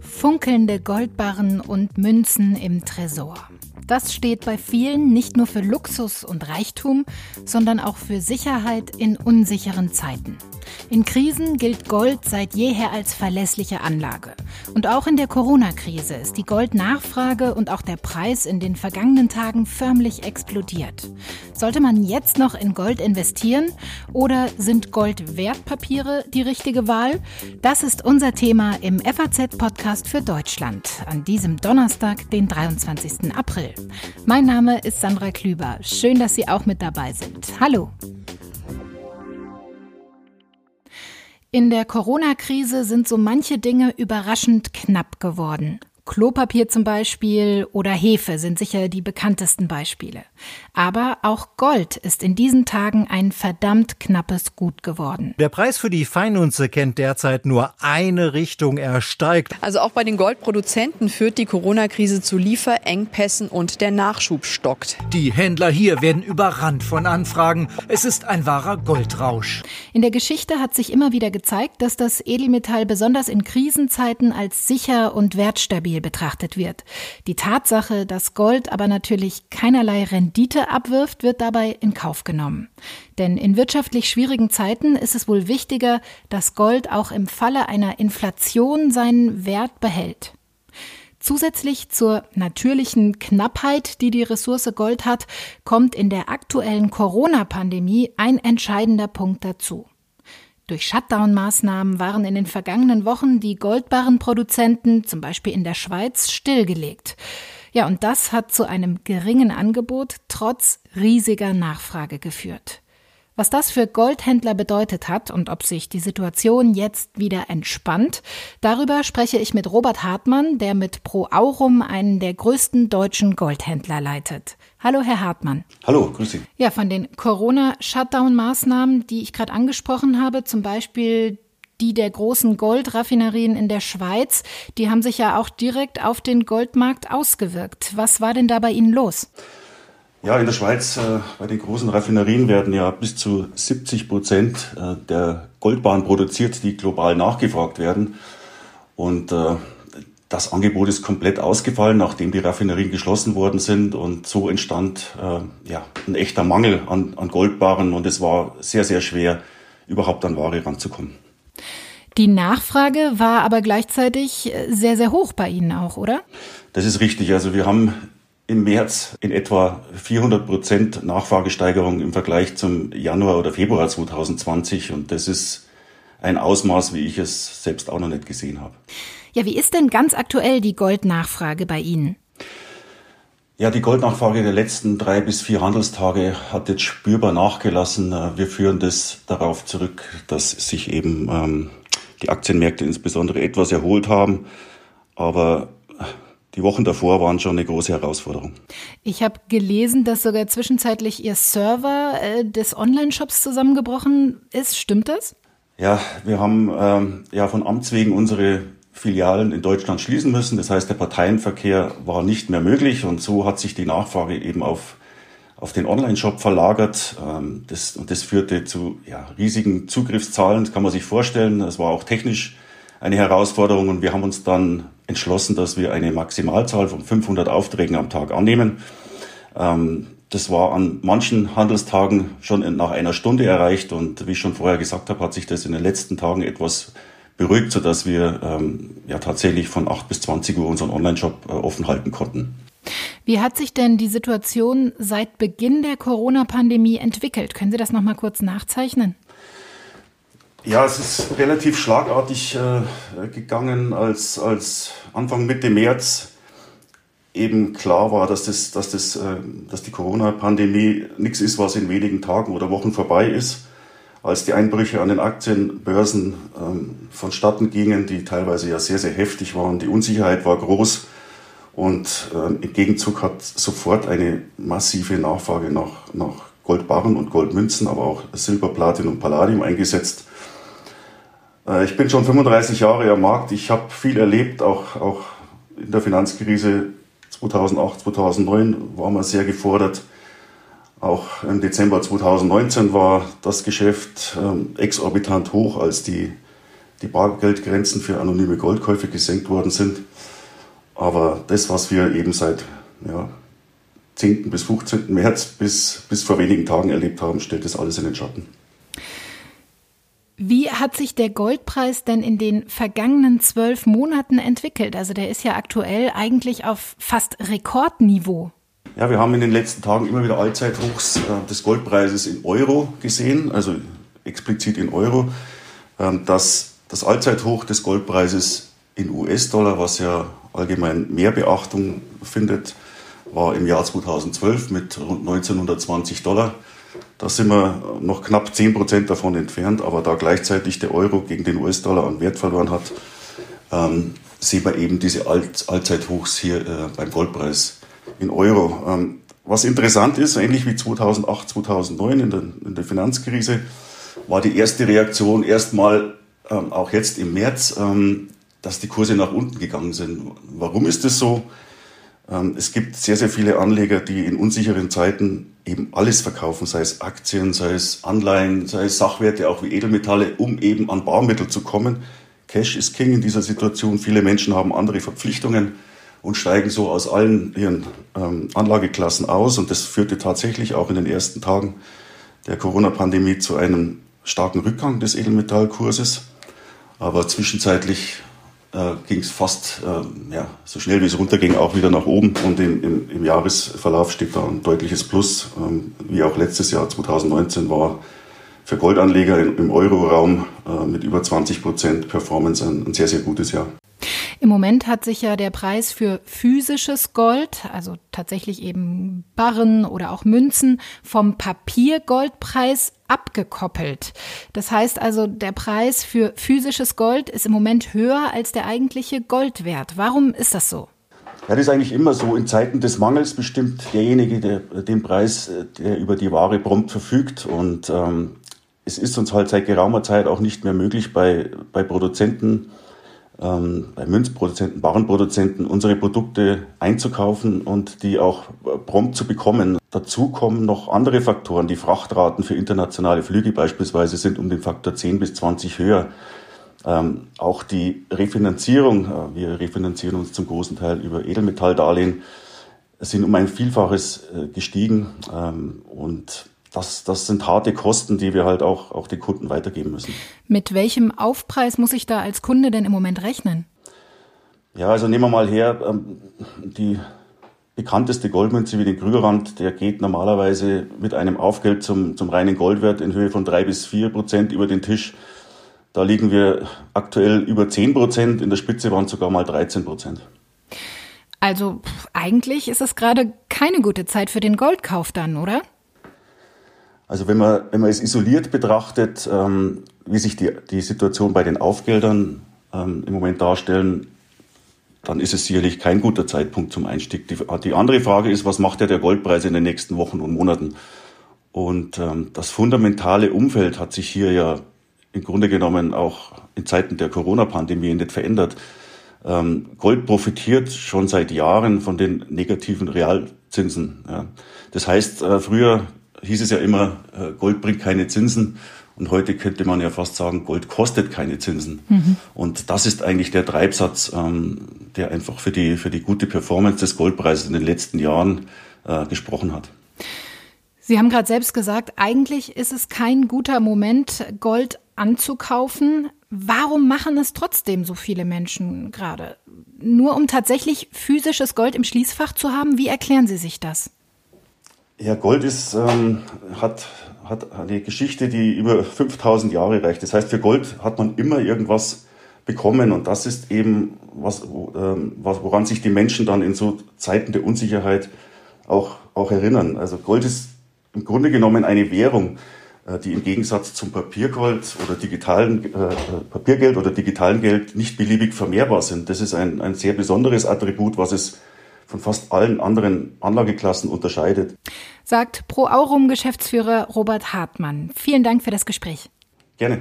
Funkelnde Goldbarren und Münzen im Tresor. Das steht bei vielen nicht nur für Luxus und Reichtum, sondern auch für Sicherheit in unsicheren Zeiten. In Krisen gilt Gold seit jeher als verlässliche Anlage. Und auch in der Corona-Krise ist die Goldnachfrage und auch der Preis in den vergangenen Tagen förmlich explodiert. Sollte man jetzt noch in Gold investieren oder sind Goldwertpapiere die richtige Wahl? Das ist unser Thema im FAZ-Podcast für Deutschland an diesem Donnerstag, den 23. April. Mein Name ist Sandra Klüber. Schön, dass Sie auch mit dabei sind. Hallo. In der Corona-Krise sind so manche Dinge überraschend knapp geworden. Klopapier zum Beispiel oder Hefe sind sicher die bekanntesten Beispiele. Aber auch Gold ist in diesen Tagen ein verdammt knappes Gut geworden. Der Preis für die Feinunze kennt derzeit nur eine Richtung, er steigt. Also auch bei den Goldproduzenten führt die Corona-Krise zu Lieferengpässen und der Nachschub stockt. Die Händler hier werden überrannt von Anfragen. Es ist ein wahrer Goldrausch. In der Geschichte hat sich immer wieder gezeigt, dass das Edelmetall besonders in Krisenzeiten als sicher und wertstabil stabil betrachtet wird. Die Tatsache, dass Gold aber natürlich keinerlei Rendite abwirft, wird dabei in Kauf genommen. Denn in wirtschaftlich schwierigen Zeiten ist es wohl wichtiger, dass Gold auch im Falle einer Inflation seinen Wert behält. Zusätzlich zur natürlichen Knappheit, die die Ressource Gold hat, kommt in der aktuellen Corona-Pandemie ein entscheidender Punkt dazu. Durch Shutdown-Maßnahmen waren in den vergangenen Wochen die Goldbarrenproduzenten, zum Beispiel in der Schweiz, stillgelegt. Ja, und das hat zu einem geringen Angebot trotz riesiger Nachfrage geführt. Was das für Goldhändler bedeutet hat und ob sich die Situation jetzt wieder entspannt, darüber spreche ich mit Robert Hartmann, der mit Pro Aurum einen der größten deutschen Goldhändler leitet. Hallo, Herr Hartmann. Hallo, grüß Sie. Ja, von den Corona-Shutdown-Maßnahmen, die ich gerade angesprochen habe, zum Beispiel die der großen Goldraffinerien in der Schweiz, die haben sich ja auch direkt auf den Goldmarkt ausgewirkt. Was war denn da bei Ihnen los? Ja, in der Schweiz äh, bei den großen Raffinerien werden ja bis zu 70 Prozent äh, der Goldbahnen produziert, die global nachgefragt werden. Und äh, das Angebot ist komplett ausgefallen, nachdem die Raffinerien geschlossen worden sind. Und so entstand äh, ja, ein echter Mangel an, an Goldbarren. Und es war sehr, sehr schwer, überhaupt an Ware ranzukommen. Die Nachfrage war aber gleichzeitig äh, sehr, sehr hoch bei Ihnen auch, oder? Das ist richtig. Also wir haben im März in etwa 400 Prozent Nachfragesteigerung im Vergleich zum Januar oder Februar 2020. Und das ist ein Ausmaß, wie ich es selbst auch noch nicht gesehen habe. Ja, wie ist denn ganz aktuell die Goldnachfrage bei Ihnen? Ja, die Goldnachfrage der letzten drei bis vier Handelstage hat jetzt spürbar nachgelassen. Wir führen das darauf zurück, dass sich eben ähm, die Aktienmärkte insbesondere etwas erholt haben. Aber die Wochen davor waren schon eine große Herausforderung. Ich habe gelesen, dass sogar zwischenzeitlich Ihr Server äh, des Online-Shops zusammengebrochen ist. Stimmt das? Ja, wir haben ähm, ja von Amts wegen unsere Filialen in Deutschland schließen müssen. Das heißt, der Parteienverkehr war nicht mehr möglich und so hat sich die Nachfrage eben auf, auf den Online-Shop verlagert. Ähm, das, und das führte zu ja, riesigen Zugriffszahlen, das kann man sich vorstellen. Das war auch technisch eine Herausforderung und wir haben uns dann entschlossen, dass wir eine Maximalzahl von 500 Aufträgen am Tag annehmen. Ähm, das war an manchen Handelstagen schon nach einer Stunde erreicht und wie ich schon vorher gesagt habe, hat sich das in den letzten Tagen etwas beruhigt, sodass wir ähm, ja tatsächlich von 8 bis 20 Uhr unseren Online-Shop äh, offen halten konnten. Wie hat sich denn die Situation seit Beginn der Corona-Pandemie entwickelt? Können Sie das noch mal kurz nachzeichnen? Ja, es ist relativ schlagartig äh, gegangen, als, als Anfang Mitte März eben klar war, dass, das, dass, das, äh, dass die Corona-Pandemie nichts ist, was in wenigen Tagen oder Wochen vorbei ist. Als die Einbrüche an den Aktienbörsen ähm, vonstatten gingen, die teilweise ja sehr, sehr heftig waren, die Unsicherheit war groß und äh, im Gegenzug hat sofort eine massive Nachfrage nach, nach Goldbarren und Goldmünzen, aber auch Silber, Platin und Palladium eingesetzt. Äh, ich bin schon 35 Jahre am Markt. Ich habe viel erlebt, auch, auch in der Finanzkrise 2008, 2009 war man sehr gefordert. Auch im Dezember 2019 war das Geschäft ähm, exorbitant hoch, als die, die Bargeldgrenzen für anonyme Goldkäufe gesenkt worden sind. Aber das, was wir eben seit ja, 10. bis 15. März bis, bis vor wenigen Tagen erlebt haben, stellt das alles in den Schatten. Wie hat sich der Goldpreis denn in den vergangenen zwölf Monaten entwickelt? Also der ist ja aktuell eigentlich auf fast Rekordniveau. Ja, wir haben in den letzten Tagen immer wieder Allzeithochs äh, des Goldpreises in Euro gesehen, also explizit in Euro. Ähm, das, das Allzeithoch des Goldpreises in US-Dollar, was ja allgemein mehr Beachtung findet, war im Jahr 2012 mit rund 1920 Dollar. Da sind wir noch knapp 10 Prozent davon entfernt, aber da gleichzeitig der Euro gegen den US-Dollar an Wert verloren hat, ähm, sehen wir eben diese All Allzeithochs hier äh, beim Goldpreis in Euro. Ähm, was interessant ist, ähnlich wie 2008, 2009 in der, in der Finanzkrise, war die erste Reaktion erstmal, ähm, auch jetzt im März, ähm, dass die Kurse nach unten gegangen sind. Warum ist das so? Ähm, es gibt sehr, sehr viele Anleger, die in unsicheren Zeiten eben alles verkaufen, sei es Aktien, sei es Anleihen, sei es Sachwerte, auch wie Edelmetalle, um eben an Barmittel zu kommen. Cash ist King in dieser Situation. Viele Menschen haben andere Verpflichtungen und steigen so aus allen ihren ähm, Anlageklassen aus. Und das führte tatsächlich auch in den ersten Tagen der Corona-Pandemie zu einem starken Rückgang des Edelmetallkurses. Aber zwischenzeitlich äh, ging es fast äh, ja, so schnell wie es runterging auch wieder nach oben und in, in, im Jahresverlauf steht da ein deutliches Plus, ähm, wie auch letztes Jahr 2019 war für Goldanleger im, im Euroraum äh, mit über 20 Prozent Performance ein, ein sehr, sehr gutes Jahr. Im Moment hat sich ja der Preis für physisches Gold, also tatsächlich eben Barren oder auch Münzen, vom Papiergoldpreis abgekoppelt. Das heißt also, der Preis für physisches Gold ist im Moment höher als der eigentliche Goldwert. Warum ist das so? Ja, das ist eigentlich immer so. In Zeiten des Mangels bestimmt derjenige der, den Preis, der über die Ware prompt verfügt. Und ähm, es ist uns halt seit geraumer Zeit auch nicht mehr möglich, bei, bei Produzenten ähm, bei Münzproduzenten, Warenproduzenten unsere Produkte einzukaufen und die auch äh, prompt zu bekommen. Dazu kommen noch andere Faktoren. Die Frachtraten für internationale Flüge beispielsweise sind um den Faktor 10 bis 20 höher. Ähm, auch die Refinanzierung, äh, wir refinanzieren uns zum großen Teil über Edelmetalldarlehen, sind um ein Vielfaches äh, gestiegen. Ähm, und das, das sind harte Kosten, die wir halt auch, auch den Kunden weitergeben müssen. Mit welchem Aufpreis muss ich da als Kunde denn im Moment rechnen? Ja, also nehmen wir mal her, ähm, die bekannteste Goldmünze wie den Krügerrand, der geht normalerweise mit einem Aufgeld zum, zum reinen Goldwert in Höhe von drei bis vier Prozent über den Tisch. Da liegen wir aktuell über zehn Prozent, in der Spitze waren es sogar mal 13 Prozent. Also eigentlich ist es gerade keine gute Zeit für den Goldkauf dann, oder? Also wenn man, wenn man es isoliert betrachtet, ähm, wie sich die, die Situation bei den Aufgeldern ähm, im Moment darstellen, dann ist es sicherlich kein guter Zeitpunkt zum Einstieg. Die, die andere Frage ist, was macht ja der Goldpreis in den nächsten Wochen und Monaten? Und ähm, das fundamentale Umfeld hat sich hier ja im Grunde genommen auch in Zeiten der Corona-Pandemie nicht verändert. Ähm, Gold profitiert schon seit Jahren von den negativen Realzinsen. Ja. Das heißt, äh, früher hieß es ja immer, äh, Gold bringt keine Zinsen. Und heute könnte man ja fast sagen, Gold kostet keine Zinsen. Mhm. Und das ist eigentlich der Treibsatz, ähm, der einfach für die, für die gute Performance des Goldpreises in den letzten Jahren äh, gesprochen hat. Sie haben gerade selbst gesagt, eigentlich ist es kein guter Moment, Gold anzukaufen. Warum machen es trotzdem so viele Menschen gerade? Nur um tatsächlich physisches Gold im Schließfach zu haben? Wie erklären Sie sich das? Ja, Gold ist, ähm, hat, hat eine Geschichte, die über 5000 Jahre reicht. Das heißt, für Gold hat man immer irgendwas bekommen und das ist eben was, ähm, woran sich die Menschen dann in so Zeiten der Unsicherheit auch, auch erinnern. Also Gold ist im Grunde genommen eine Währung, äh, die im Gegensatz zum Papiergold oder digitalen äh, äh, Papiergeld oder digitalen Geld nicht beliebig vermehrbar sind. Das ist ein, ein sehr besonderes Attribut, was es von fast allen anderen Anlageklassen unterscheidet. Sagt Pro Aurum Geschäftsführer Robert Hartmann. Vielen Dank für das Gespräch. Gerne.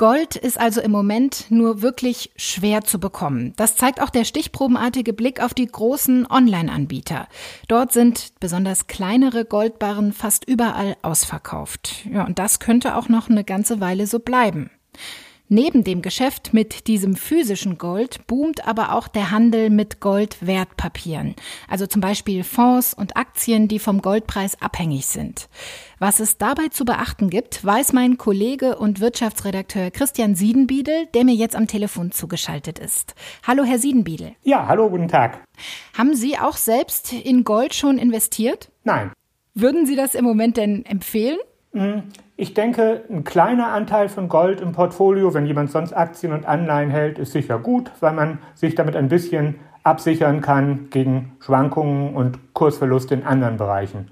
Gold ist also im Moment nur wirklich schwer zu bekommen. Das zeigt auch der stichprobenartige Blick auf die großen Online-Anbieter. Dort sind besonders kleinere Goldbarren fast überall ausverkauft. Ja, und das könnte auch noch eine ganze Weile so bleiben. Neben dem Geschäft mit diesem physischen Gold boomt aber auch der Handel mit Goldwertpapieren, also zum Beispiel Fonds und Aktien, die vom Goldpreis abhängig sind. Was es dabei zu beachten gibt, weiß mein Kollege und Wirtschaftsredakteur Christian Siedenbiedel, der mir jetzt am Telefon zugeschaltet ist. Hallo, Herr Siedenbiedel. Ja, hallo, guten Tag. Haben Sie auch selbst in Gold schon investiert? Nein. Würden Sie das im Moment denn empfehlen? Hm, ich denke, ein kleiner Anteil von Gold im Portfolio, wenn jemand sonst Aktien und Anleihen hält, ist sicher gut, weil man sich damit ein bisschen absichern kann gegen Schwankungen und Kursverluste in anderen Bereichen.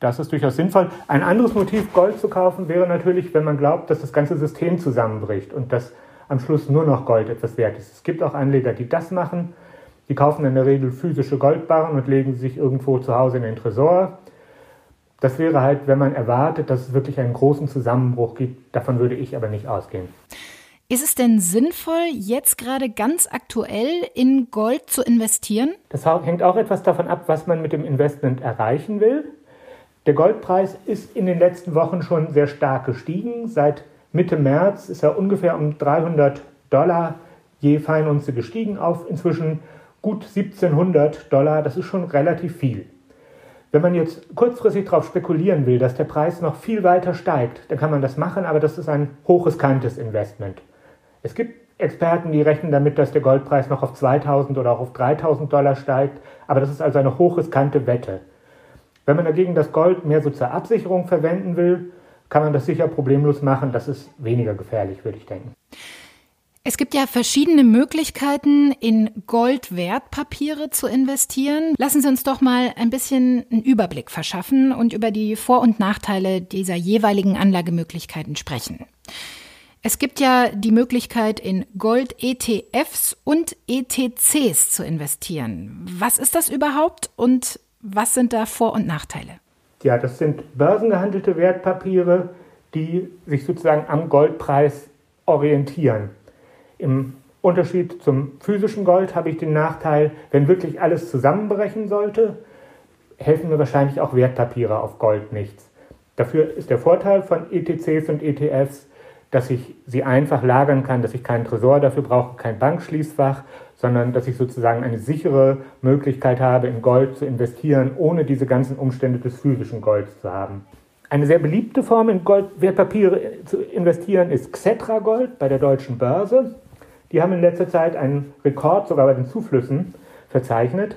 Das ist durchaus sinnvoll. Ein anderes Motiv, Gold zu kaufen, wäre natürlich, wenn man glaubt, dass das ganze System zusammenbricht und dass am Schluss nur noch Gold etwas wert ist. Es gibt auch Anleger, die das machen. Die kaufen in der Regel physische Goldbarren und legen sie sich irgendwo zu Hause in den Tresor. Das wäre halt, wenn man erwartet, dass es wirklich einen großen Zusammenbruch gibt. Davon würde ich aber nicht ausgehen. Ist es denn sinnvoll, jetzt gerade ganz aktuell in Gold zu investieren? Das hängt auch etwas davon ab, was man mit dem Investment erreichen will. Der Goldpreis ist in den letzten Wochen schon sehr stark gestiegen. Seit Mitte März ist er ungefähr um 300 Dollar je Feinunze gestiegen auf inzwischen gut 1700 Dollar. Das ist schon relativ viel. Wenn man jetzt kurzfristig darauf spekulieren will, dass der Preis noch viel weiter steigt, dann kann man das machen, aber das ist ein hochriskantes Investment. Es gibt Experten, die rechnen damit, dass der Goldpreis noch auf 2000 oder auch auf 3000 Dollar steigt, aber das ist also eine hochriskante Wette. Wenn man dagegen das Gold mehr so zur Absicherung verwenden will, kann man das sicher problemlos machen. Das ist weniger gefährlich, würde ich denken. Es gibt ja verschiedene Möglichkeiten, in Goldwertpapiere zu investieren. Lassen Sie uns doch mal ein bisschen einen Überblick verschaffen und über die Vor- und Nachteile dieser jeweiligen Anlagemöglichkeiten sprechen. Es gibt ja die Möglichkeit, in Gold-ETFs und ETCs zu investieren. Was ist das überhaupt und was sind da Vor- und Nachteile? Ja, das sind börsengehandelte Wertpapiere, die sich sozusagen am Goldpreis orientieren. Im Unterschied zum physischen Gold habe ich den Nachteil, wenn wirklich alles zusammenbrechen sollte, helfen mir wahrscheinlich auch Wertpapiere auf Gold nichts. Dafür ist der Vorteil von ETCs und ETFs, dass ich sie einfach lagern kann, dass ich keinen Tresor dafür brauche, kein Bankschließfach, sondern dass ich sozusagen eine sichere Möglichkeit habe, in Gold zu investieren, ohne diese ganzen Umstände des physischen Golds zu haben. Eine sehr beliebte Form, in Goldwertpapiere zu investieren, ist Xetra Gold bei der deutschen Börse. Die haben in letzter Zeit einen Rekord sogar bei den Zuflüssen verzeichnet.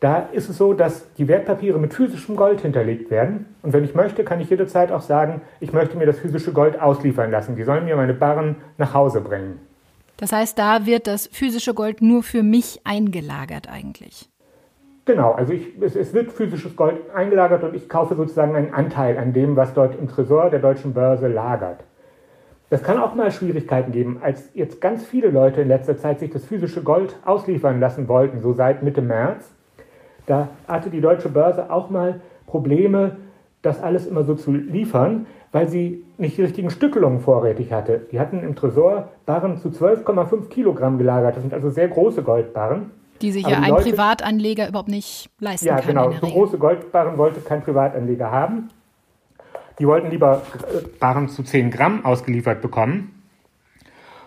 Da ist es so, dass die Wertpapiere mit physischem Gold hinterlegt werden. Und wenn ich möchte, kann ich jederzeit auch sagen, ich möchte mir das physische Gold ausliefern lassen. Die sollen mir meine Barren nach Hause bringen. Das heißt, da wird das physische Gold nur für mich eingelagert eigentlich. Genau, also ich, es, es, wird physisches Gold eingelagert und ich kaufe sozusagen einen Anteil an dem, was dort im Tresor der deutschen Börse lagert. Das kann auch mal Schwierigkeiten geben, als jetzt ganz viele Leute in letzter Zeit sich das physische Gold ausliefern lassen wollten, so seit Mitte März. Da hatte die deutsche Börse auch mal Probleme, das alles immer so zu liefern, weil sie nicht die richtigen Stückelungen vorrätig hatte. Die hatten im Tresor Barren zu 12,5 Kilogramm gelagert. Das sind also sehr große Goldbarren. Die sich ja ein Leute, Privatanleger überhaupt nicht leisten ja, kann. Ja, genau. So große Goldbarren wollte kein Privatanleger haben. Die wollten lieber Barren zu 10 Gramm ausgeliefert bekommen.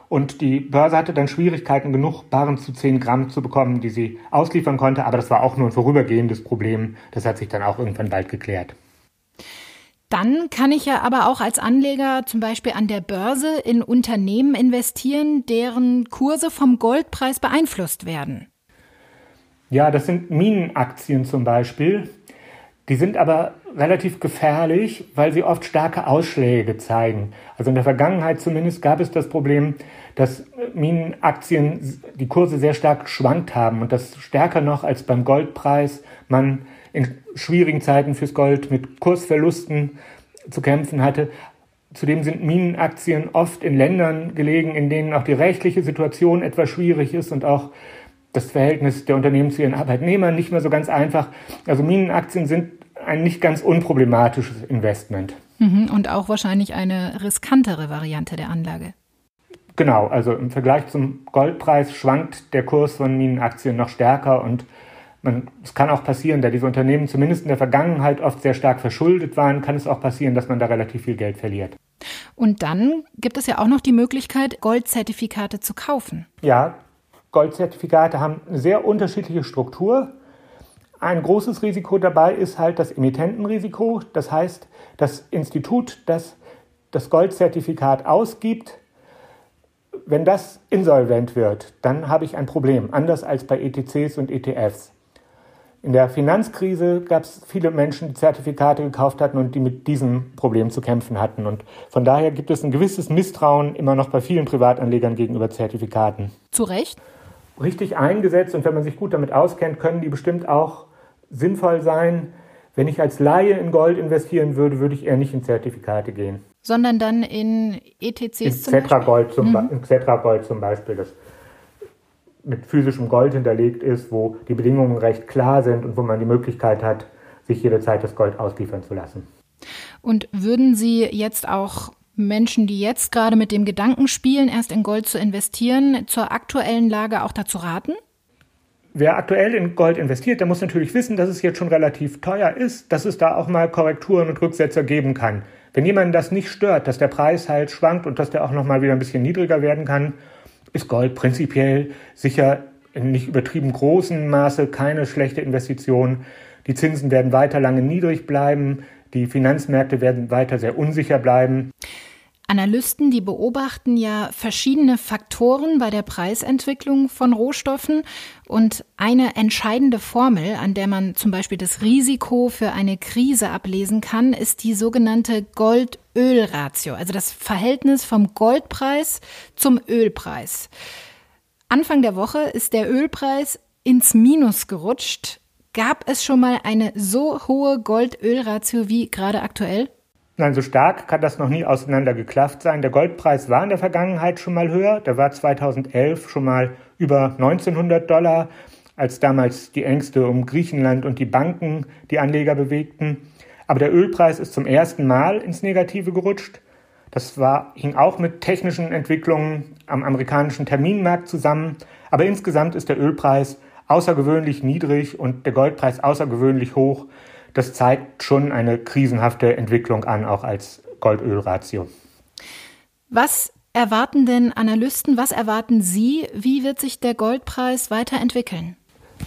Und die Börse hatte dann Schwierigkeiten, genug Barren zu 10 Gramm zu bekommen, die sie ausliefern konnte. Aber das war auch nur ein vorübergehendes Problem. Das hat sich dann auch irgendwann bald geklärt. Dann kann ich ja aber auch als Anleger zum Beispiel an der Börse in Unternehmen investieren, deren Kurse vom Goldpreis beeinflusst werden. Ja, das sind Minenaktien zum Beispiel. Die sind aber relativ gefährlich, weil sie oft starke Ausschläge zeigen. Also in der Vergangenheit zumindest gab es das Problem, dass Minenaktien die Kurse sehr stark geschwankt haben und das stärker noch als beim Goldpreis man in schwierigen Zeiten fürs Gold mit Kursverlusten zu kämpfen hatte. Zudem sind Minenaktien oft in Ländern gelegen, in denen auch die rechtliche Situation etwas schwierig ist und auch das Verhältnis der Unternehmen zu ihren Arbeitnehmern nicht mehr so ganz einfach. Also Minenaktien sind ein nicht ganz unproblematisches Investment. Mhm, und auch wahrscheinlich eine riskantere Variante der Anlage. Genau, also im Vergleich zum Goldpreis schwankt der Kurs von Minenaktien noch stärker und man, es kann auch passieren, da diese Unternehmen zumindest in der Vergangenheit oft sehr stark verschuldet waren, kann es auch passieren, dass man da relativ viel Geld verliert. Und dann gibt es ja auch noch die Möglichkeit, Goldzertifikate zu kaufen. Ja, Goldzertifikate haben eine sehr unterschiedliche Struktur. Ein großes Risiko dabei ist halt das Emittentenrisiko. Das heißt, das Institut, das das Goldzertifikat ausgibt, wenn das insolvent wird, dann habe ich ein Problem, anders als bei ETCs und ETFs. In der Finanzkrise gab es viele Menschen, die Zertifikate gekauft hatten und die mit diesem Problem zu kämpfen hatten. Und von daher gibt es ein gewisses Misstrauen immer noch bei vielen Privatanlegern gegenüber Zertifikaten. Zu Recht? Richtig eingesetzt und wenn man sich gut damit auskennt, können die bestimmt auch sinnvoll sein. Wenn ich als Laie in Gold investieren würde, würde ich eher nicht in Zertifikate gehen. Sondern dann in ETCs in zum Cetra Gold zum, mhm. in Cetra Gold zum Beispiel. Das mit physischem Gold hinterlegt ist, wo die Bedingungen recht klar sind und wo man die Möglichkeit hat, sich jederzeit das Gold ausliefern zu lassen. Und würden Sie jetzt auch Menschen, die jetzt gerade mit dem Gedanken spielen, erst in Gold zu investieren, zur aktuellen Lage auch dazu raten? Wer aktuell in Gold investiert, der muss natürlich wissen, dass es jetzt schon relativ teuer ist, dass es da auch mal Korrekturen und Rücksetzer geben kann. Wenn jemanden das nicht stört, dass der Preis halt schwankt und dass der auch noch mal wieder ein bisschen niedriger werden kann, ist Gold prinzipiell sicher in nicht übertrieben großem Maße keine schlechte Investition. Die Zinsen werden weiter lange niedrig bleiben, die Finanzmärkte werden weiter sehr unsicher bleiben. Analysten, die beobachten ja verschiedene Faktoren bei der Preisentwicklung von Rohstoffen und eine entscheidende Formel, an der man zum Beispiel das Risiko für eine Krise ablesen kann, ist die sogenannte Gold-Öl-Ratio, also das Verhältnis vom Goldpreis zum Ölpreis. Anfang der Woche ist der Ölpreis ins Minus gerutscht. Gab es schon mal eine so hohe Gold-Öl-Ratio wie gerade aktuell? Nein, so stark kann das noch nie auseinandergeklafft sein. Der Goldpreis war in der Vergangenheit schon mal höher. Der war 2011 schon mal über 1900 Dollar, als damals die Ängste um Griechenland und die Banken die Anleger bewegten. Aber der Ölpreis ist zum ersten Mal ins Negative gerutscht. Das war, hing auch mit technischen Entwicklungen am amerikanischen Terminmarkt zusammen. Aber insgesamt ist der Ölpreis außergewöhnlich niedrig und der Goldpreis außergewöhnlich hoch das zeigt schon eine krisenhafte Entwicklung an, auch als Gold-Öl-Ratio. Was erwarten denn Analysten, was erwarten Sie? Wie wird sich der Goldpreis weiterentwickeln?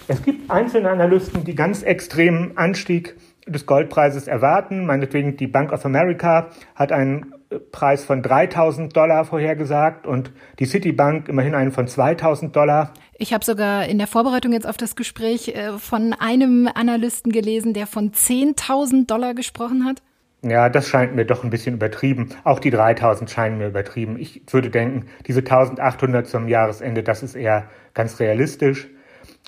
Es gibt einzelne Analysten, die ganz extremen Anstieg des Goldpreises erwarten. Meinetwegen die Bank of America hat einen Preis von 3000 Dollar vorhergesagt und die Citibank immerhin einen von 2000 Dollar. Ich habe sogar in der Vorbereitung jetzt auf das Gespräch äh, von einem Analysten gelesen, der von 10.000 Dollar gesprochen hat. Ja, das scheint mir doch ein bisschen übertrieben. Auch die 3000 scheinen mir übertrieben. Ich würde denken, diese 1800 zum Jahresende, das ist eher ganz realistisch.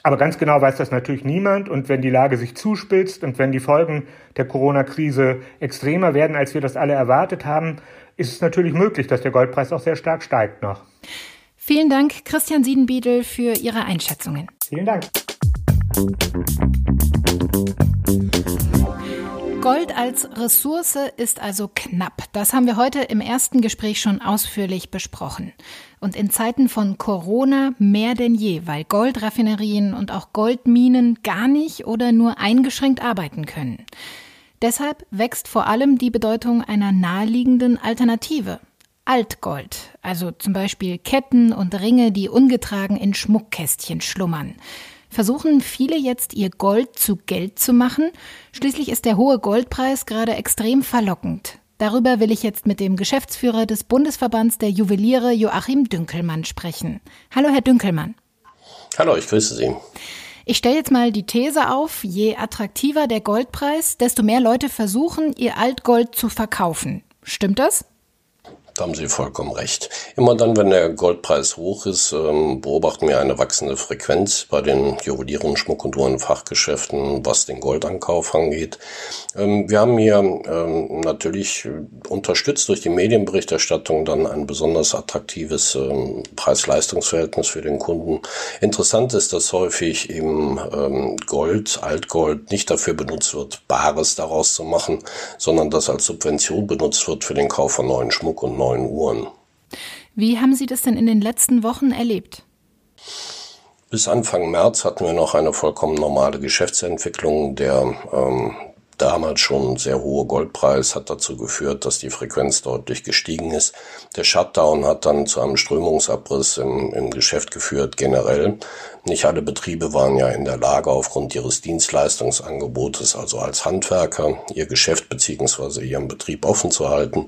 Aber ganz genau weiß das natürlich niemand. Und wenn die Lage sich zuspitzt und wenn die Folgen der Corona-Krise extremer werden, als wir das alle erwartet haben, ist es natürlich möglich, dass der Goldpreis auch sehr stark steigt noch. Vielen Dank, Christian Siedenbiedel, für Ihre Einschätzungen. Vielen Dank. Gold als Ressource ist also knapp. Das haben wir heute im ersten Gespräch schon ausführlich besprochen. Und in Zeiten von Corona mehr denn je, weil Goldraffinerien und auch Goldminen gar nicht oder nur eingeschränkt arbeiten können. Deshalb wächst vor allem die Bedeutung einer naheliegenden Alternative. Altgold, also zum Beispiel Ketten und Ringe, die ungetragen in Schmuckkästchen schlummern. Versuchen viele jetzt ihr Gold zu Geld zu machen? Schließlich ist der hohe Goldpreis gerade extrem verlockend. Darüber will ich jetzt mit dem Geschäftsführer des Bundesverbands der Juweliere Joachim Dünkelmann sprechen. Hallo, Herr Dünkelmann. Hallo, ich grüße Sie. Ich stelle jetzt mal die These auf, je attraktiver der Goldpreis, desto mehr Leute versuchen, ihr Altgold zu verkaufen. Stimmt das? Da haben Sie vollkommen recht. Immer dann, wenn der Goldpreis hoch ist, ähm, beobachten wir eine wachsende Frequenz bei den Juwelieren, Schmuck- und Uhrenfachgeschäften, was den Goldankauf angeht. Ähm, wir haben hier ähm, natürlich unterstützt durch die Medienberichterstattung dann ein besonders attraktives Preis-Leistungs-Verhältnis für den Kunden. Interessant ist, dass häufig eben Gold, Altgold nicht dafür benutzt wird, Bares daraus zu machen, sondern das als Subvention benutzt wird für den Kauf von neuen Schmuck und neuen Uhren. Wie haben Sie das denn in den letzten Wochen erlebt? Bis Anfang März hatten wir noch eine vollkommen normale Geschäftsentwicklung. Der ähm, damals schon sehr hohe Goldpreis hat dazu geführt, dass die Frequenz deutlich gestiegen ist. Der Shutdown hat dann zu einem Strömungsabriss im, im Geschäft geführt, generell. Nicht alle Betriebe waren ja in der Lage, aufgrund ihres Dienstleistungsangebotes, also als Handwerker, ihr Geschäft beziehungsweise ihren Betrieb offen zu halten.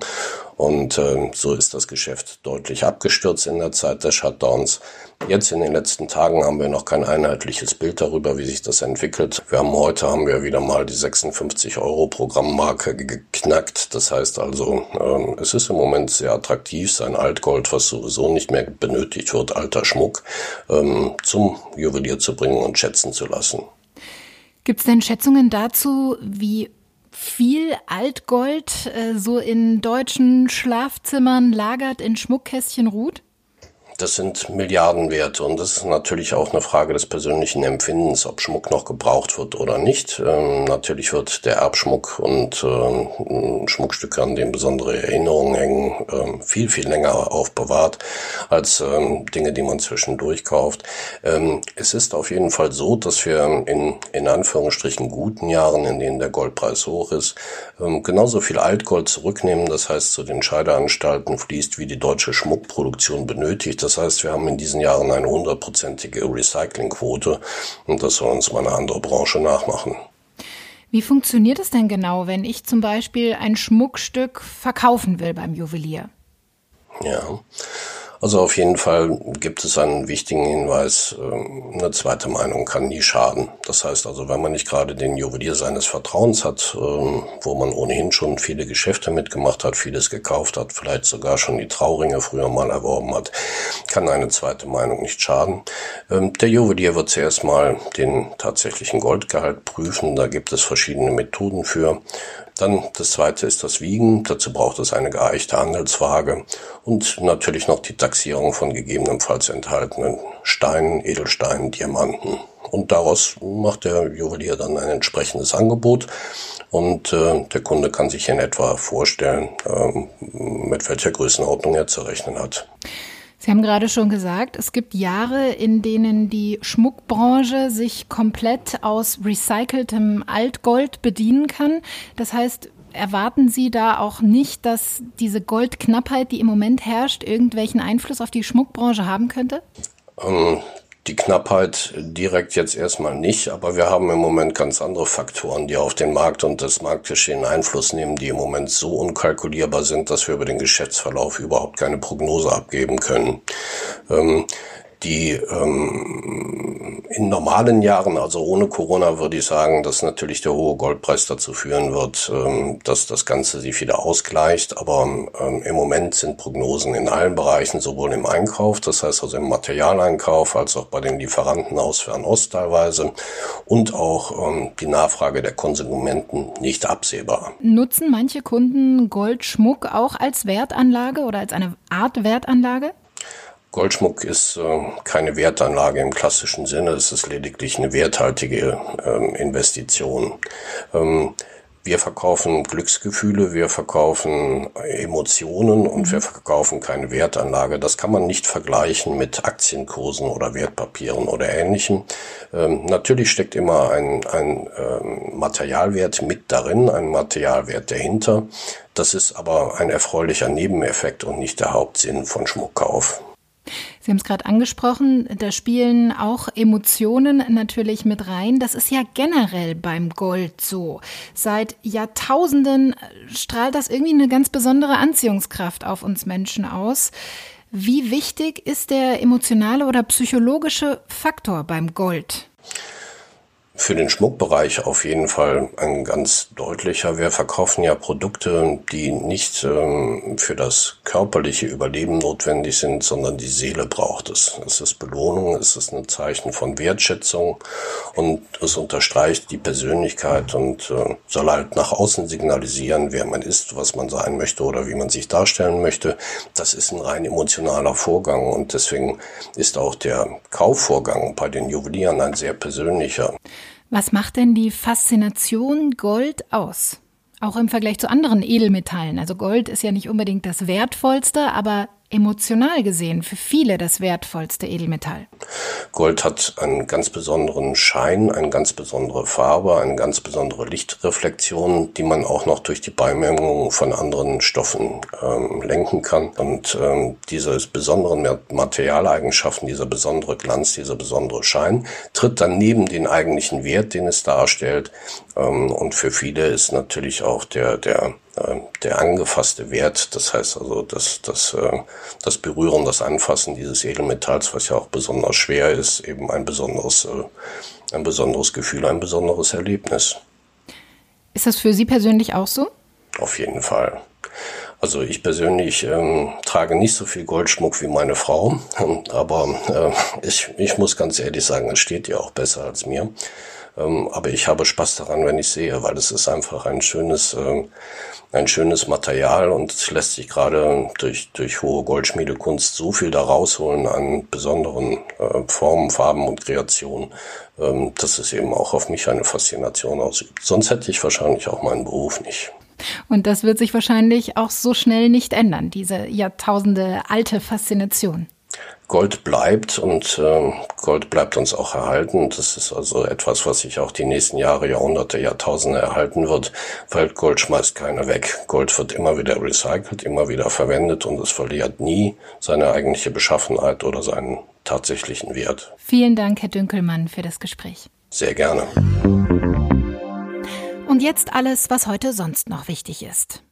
Und äh, so ist das Geschäft deutlich abgestürzt in der Zeit des Shutdowns. Jetzt in den letzten Tagen haben wir noch kein einheitliches Bild darüber, wie sich das entwickelt. Wir haben heute haben wir wieder mal die 56 Euro Programmmarke geknackt. Das heißt also, äh, es ist im Moment sehr attraktiv, sein Altgold, was sowieso nicht mehr benötigt wird, alter Schmuck, ähm, zum Juwelier zu bringen und schätzen zu lassen. Gibt es denn Schätzungen dazu, wie viel Altgold äh, so in deutschen Schlafzimmern lagert, in Schmuckkästchen ruht? Das sind Milliardenwerte und das ist natürlich auch eine Frage des persönlichen Empfindens, ob Schmuck noch gebraucht wird oder nicht. Ähm, natürlich wird der Erbschmuck und ähm, Schmuckstücke, an denen besondere Erinnerungen hängen, ähm, viel, viel länger aufbewahrt als ähm, Dinge, die man zwischendurch kauft. Ähm, es ist auf jeden Fall so, dass wir in, in Anführungsstrichen guten Jahren, in denen der Goldpreis hoch ist, ähm, genauso viel Altgold zurücknehmen. Das heißt, zu den Scheideanstalten fließt, wie die deutsche Schmuckproduktion benötigt. Das heißt, wir haben in diesen Jahren eine hundertprozentige Recyclingquote und das soll uns mal eine andere Branche nachmachen. Wie funktioniert es denn genau, wenn ich zum Beispiel ein Schmuckstück verkaufen will beim Juwelier? Ja, also auf jeden Fall gibt es einen wichtigen Hinweis, ähm, eine zweite Meinung kann nie schaden. Das heißt also, wenn man nicht gerade den Juwelier seines Vertrauens hat, ähm, wo man ohnehin schon viele Geschäfte mitgemacht hat, vieles gekauft hat, vielleicht sogar schon die Trauringe früher mal erworben hat, kann eine zweite Meinung nicht schaden. Ähm, der Juwelier wird zuerst mal den tatsächlichen Goldgehalt prüfen. Da gibt es verschiedene Methoden für. Dann das zweite ist das Wiegen. Dazu braucht es eine geeichte Handelswaage und natürlich noch die Taxierung von gegebenenfalls enthaltenen Steinen, Edelsteinen, Diamanten. Und daraus macht der Juwelier dann ein entsprechendes Angebot und äh, der Kunde kann sich in etwa vorstellen, äh, mit welcher Größenordnung er zu rechnen hat. Sie haben gerade schon gesagt, es gibt Jahre, in denen die Schmuckbranche sich komplett aus recyceltem Altgold bedienen kann. Das heißt, erwarten Sie da auch nicht, dass diese Goldknappheit, die im Moment herrscht, irgendwelchen Einfluss auf die Schmuckbranche haben könnte? Ähm, die Knappheit direkt jetzt erstmal nicht, aber wir haben im Moment ganz andere Faktoren, die auf den Markt und das Marktgeschehen Einfluss nehmen, die im Moment so unkalkulierbar sind, dass wir über den Geschäftsverlauf überhaupt keine Prognose abgeben können. Ähm, die ähm, in normalen Jahren, also ohne Corona, würde ich sagen, dass natürlich der hohe Goldpreis dazu führen wird, ähm, dass das Ganze sich wieder ausgleicht. Aber ähm, im Moment sind Prognosen in allen Bereichen, sowohl im Einkauf, das heißt also im Materialeinkauf, als auch bei den Lieferanten aus Fernost teilweise und auch ähm, die Nachfrage der Konsumenten nicht absehbar. Nutzen manche Kunden Goldschmuck auch als Wertanlage oder als eine Art Wertanlage? Goldschmuck ist äh, keine Wertanlage im klassischen Sinne, es ist lediglich eine werthaltige ähm, Investition. Ähm, wir verkaufen Glücksgefühle, wir verkaufen Emotionen und mhm. wir verkaufen keine Wertanlage. Das kann man nicht vergleichen mit Aktienkursen oder Wertpapieren oder ähnlichem. Ähm, natürlich steckt immer ein, ein ähm, Materialwert mit darin, ein Materialwert dahinter. Das ist aber ein erfreulicher Nebeneffekt und nicht der Hauptsinn von Schmuckkauf. Sie haben es gerade angesprochen, da spielen auch Emotionen natürlich mit rein. Das ist ja generell beim Gold so. Seit Jahrtausenden strahlt das irgendwie eine ganz besondere Anziehungskraft auf uns Menschen aus. Wie wichtig ist der emotionale oder psychologische Faktor beim Gold? Für den Schmuckbereich auf jeden Fall ein ganz deutlicher. Wir verkaufen ja Produkte, die nicht ähm, für das körperliche Überleben notwendig sind, sondern die Seele braucht es. Es ist Belohnung, es ist ein Zeichen von Wertschätzung und es unterstreicht die Persönlichkeit und äh, soll halt nach außen signalisieren, wer man ist, was man sein möchte oder wie man sich darstellen möchte. Das ist ein rein emotionaler Vorgang und deswegen ist auch der Kaufvorgang bei den Juwelieren ein sehr persönlicher. Was macht denn die Faszination Gold aus? Auch im Vergleich zu anderen Edelmetallen. Also Gold ist ja nicht unbedingt das wertvollste, aber emotional gesehen für viele das wertvollste Edelmetall. Gold hat einen ganz besonderen Schein, eine ganz besondere Farbe, eine ganz besondere Lichtreflexion, die man auch noch durch die Beimengung von anderen Stoffen ähm, lenken kann. Und ähm, diese besonderen Materialeigenschaften, dieser besondere Glanz, dieser besondere Schein, tritt dann neben den eigentlichen Wert, den es darstellt. Ähm, und für viele ist natürlich auch der, der der angefasste Wert, das heißt also das, das, äh, das Berühren, das Anfassen dieses Edelmetalls, was ja auch besonders schwer ist, eben ein besonderes, äh, ein besonderes Gefühl, ein besonderes Erlebnis. Ist das für Sie persönlich auch so? Auf jeden Fall. Also ich persönlich ähm, trage nicht so viel Goldschmuck wie meine Frau, aber äh, ich, ich muss ganz ehrlich sagen, es steht ihr auch besser als mir. Ähm, aber ich habe Spaß daran, wenn ich sehe, weil es ist einfach ein schönes, äh, ein schönes Material und es lässt sich gerade durch, durch hohe Goldschmiedekunst so viel da rausholen an besonderen äh, Formen, Farben und Kreationen, ähm, dass es eben auch auf mich eine Faszination ausübt. Sonst hätte ich wahrscheinlich auch meinen Beruf nicht. Und das wird sich wahrscheinlich auch so schnell nicht ändern, diese Jahrtausende alte Faszination. Gold bleibt und äh, Gold bleibt uns auch erhalten. Das ist also etwas, was sich auch die nächsten Jahre, Jahrhunderte, Jahrtausende erhalten wird, weil Gold schmeißt keiner weg. Gold wird immer wieder recycelt, immer wieder verwendet und es verliert nie seine eigentliche Beschaffenheit oder seinen tatsächlichen Wert. Vielen Dank, Herr Dünkelmann, für das Gespräch. Sehr gerne. Und jetzt alles, was heute sonst noch wichtig ist.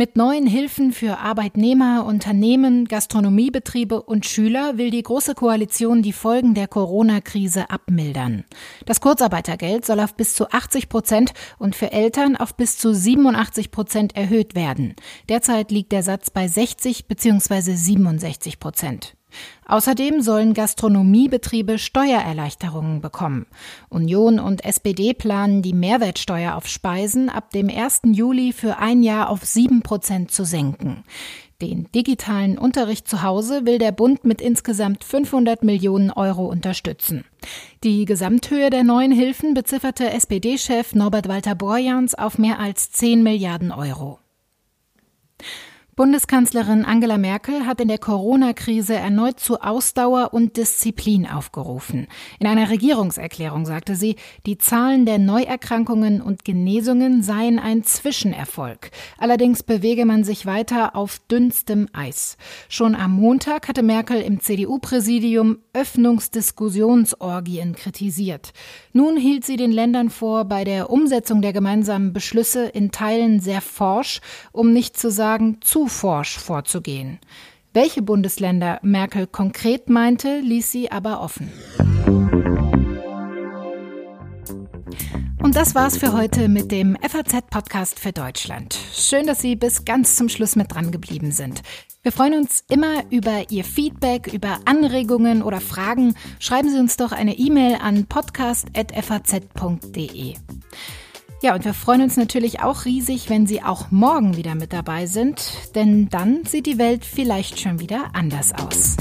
Mit neuen Hilfen für Arbeitnehmer, Unternehmen, Gastronomiebetriebe und Schüler will die Große Koalition die Folgen der Corona-Krise abmildern. Das Kurzarbeitergeld soll auf bis zu 80 Prozent und für Eltern auf bis zu 87 Prozent erhöht werden. Derzeit liegt der Satz bei 60 bzw. 67 Prozent. Außerdem sollen Gastronomiebetriebe Steuererleichterungen bekommen. Union und SPD planen, die Mehrwertsteuer auf Speisen ab dem 1. Juli für ein Jahr auf 7 Prozent zu senken. Den digitalen Unterricht zu Hause will der Bund mit insgesamt 500 Millionen Euro unterstützen. Die Gesamthöhe der neuen Hilfen bezifferte SPD-Chef Norbert Walter Borjans auf mehr als 10 Milliarden Euro. Bundeskanzlerin Angela Merkel hat in der Corona-Krise erneut zu Ausdauer und Disziplin aufgerufen. In einer Regierungserklärung sagte sie, die Zahlen der Neuerkrankungen und Genesungen seien ein Zwischenerfolg. Allerdings bewege man sich weiter auf dünnstem Eis. Schon am Montag hatte Merkel im CDU-Präsidium Öffnungsdiskussionsorgien kritisiert. Nun hielt sie den Ländern vor, bei der Umsetzung der gemeinsamen Beschlüsse in Teilen sehr forsch, um nicht zu sagen zu forsch vorzugehen. Welche Bundesländer Merkel konkret meinte, ließ sie aber offen. Und das war's für heute mit dem FAZ-Podcast für Deutschland. Schön, dass Sie bis ganz zum Schluss mit dran geblieben sind. Wir freuen uns immer über Ihr Feedback, über Anregungen oder Fragen. Schreiben Sie uns doch eine E-Mail an podcast.faz.de. Ja, und wir freuen uns natürlich auch riesig, wenn Sie auch morgen wieder mit dabei sind, denn dann sieht die Welt vielleicht schon wieder anders aus.